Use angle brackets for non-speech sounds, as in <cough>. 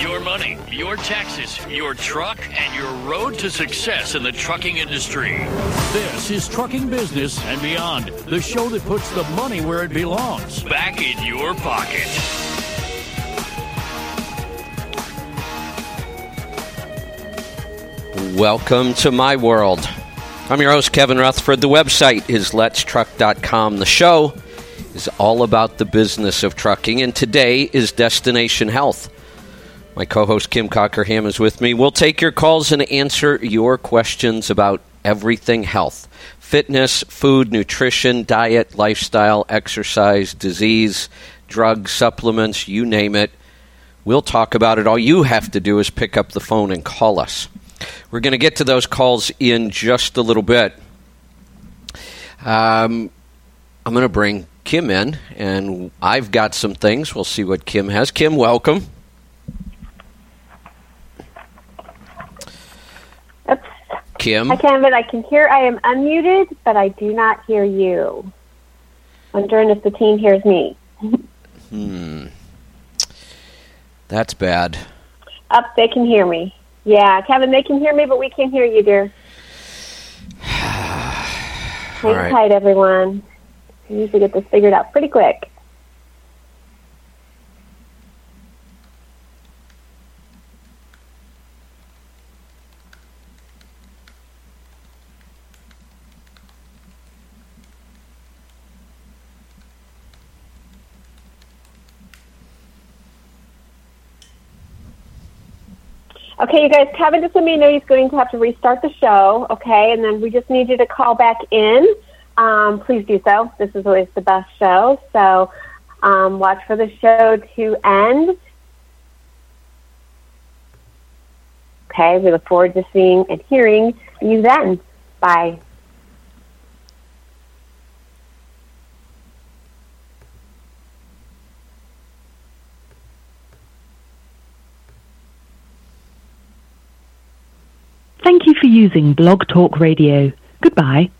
your money, your taxes, your truck, and your road to success in the trucking industry. This is Trucking Business and Beyond, the show that puts the money where it belongs back in your pocket. Welcome to my world. I'm your host, Kevin Rutherford. The website is letstruck.com. The show is all about the business of trucking, and today is Destination Health. My co host, Kim Cockerham, is with me. We'll take your calls and answer your questions about everything health fitness, food, nutrition, diet, lifestyle, exercise, disease, drugs, supplements, you name it. We'll talk about it. All you have to do is pick up the phone and call us. We're going to get to those calls in just a little bit. Um, I'm going to bring Kim in, and I've got some things. We'll see what Kim has. Kim, welcome. Kim. I can, but I can hear. I am unmuted, but I do not hear you. Wondering if the team hears me. Hmm. That's bad. Up, they can hear me. Yeah, Kevin, they can hear me, but we can't hear you, dear. <sighs> <sighs> Hang right. tight, everyone. We need to get this figured out pretty quick. Okay, you guys, Kevin just let me know he's going to have to restart the show, okay? And then we just need you to call back in. Um, please do so. This is always the best show. So um, watch for the show to end. Okay, we look forward to seeing and hearing you then. Bye. For using Blog Talk Radio. Goodbye.